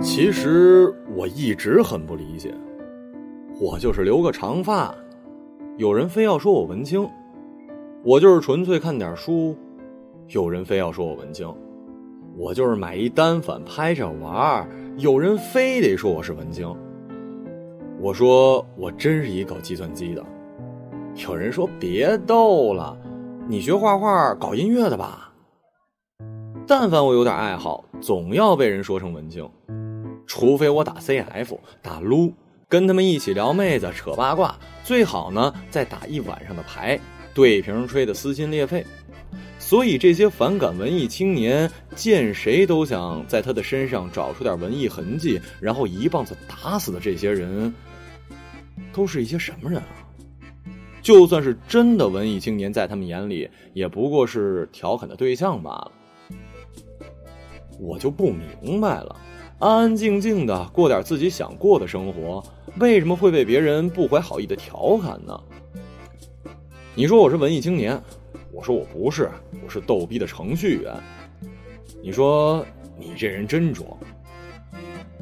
其实我一直很不理解，我就是留个长发，有人非要说我文青；我就是纯粹看点书，有人非要说我文青；我就是买一单反拍着玩，有人非得说我是文青。我说我真是一搞计算机的，有人说别逗了，你学画画搞音乐的吧？但凡我有点爱好，总要被人说成文青。除非我打 CF 打撸，跟他们一起聊妹子扯八卦，最好呢再打一晚上的牌，对瓶吹的撕心裂肺。所以这些反感文艺青年，见谁都想在他的身上找出点文艺痕迹，然后一棒子打死的这些人，都是一些什么人啊？就算是真的文艺青年，在他们眼里也不过是调侃的对象罢了。我就不明白了。安安静静的过点自己想过的生活，为什么会被别人不怀好意的调侃呢？你说我是文艺青年，我说我不是，我是逗逼的程序员。你说你这人真装，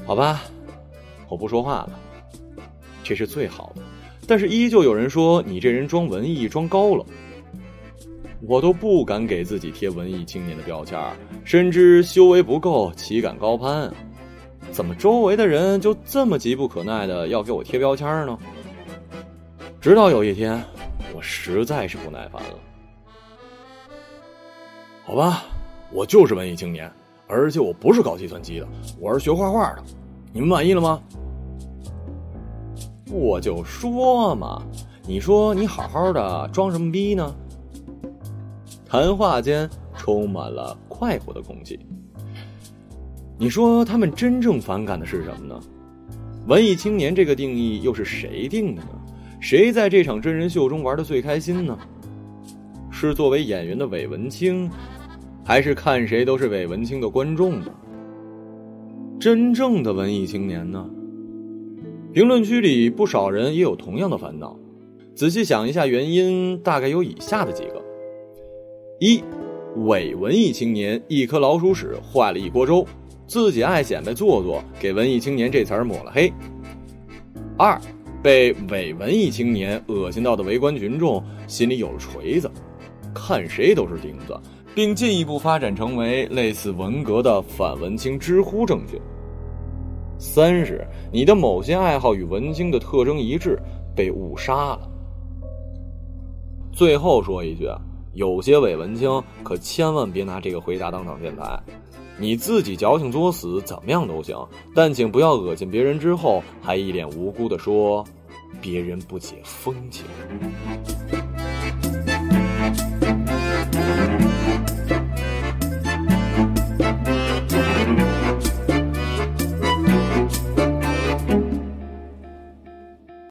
好吧，我不说话了，这是最好的。但是依旧有人说你这人装文艺装高冷，我都不敢给自己贴文艺青年的标签，深知修为不够，岂敢高攀。怎么周围的人就这么急不可耐的要给我贴标签呢？直到有一天，我实在是不耐烦了。好吧，我就是文艺青年，而且我不是搞计算机的，我是学画画的。你们满意了吗？我就说嘛，你说你好好的装什么逼呢？谈话间充满了快活的空气。你说他们真正反感的是什么呢？文艺青年这个定义又是谁定的呢？谁在这场真人秀中玩的最开心呢？是作为演员的韦文清，还是看谁都是韦文清的观众呢？真正的文艺青年呢？评论区里不少人也有同样的烦恼。仔细想一下，原因大概有以下的几个：一，伪文艺青年一颗老鼠屎坏了一锅粥。自己爱显摆做作，给文艺青年这词儿抹了黑。二，被伪文艺青年恶心到的围观群众心里有了锤子，看谁都是钉子，并进一步发展成为类似文革的反文青知乎证据。三是你的某些爱好与文青的特征一致，被误杀了。最后说一句，有些伪文青可千万别拿这个回答当挡箭牌。你自己矫情作死，怎么样都行，但请不要恶心别人之后还一脸无辜的说别人不解风情。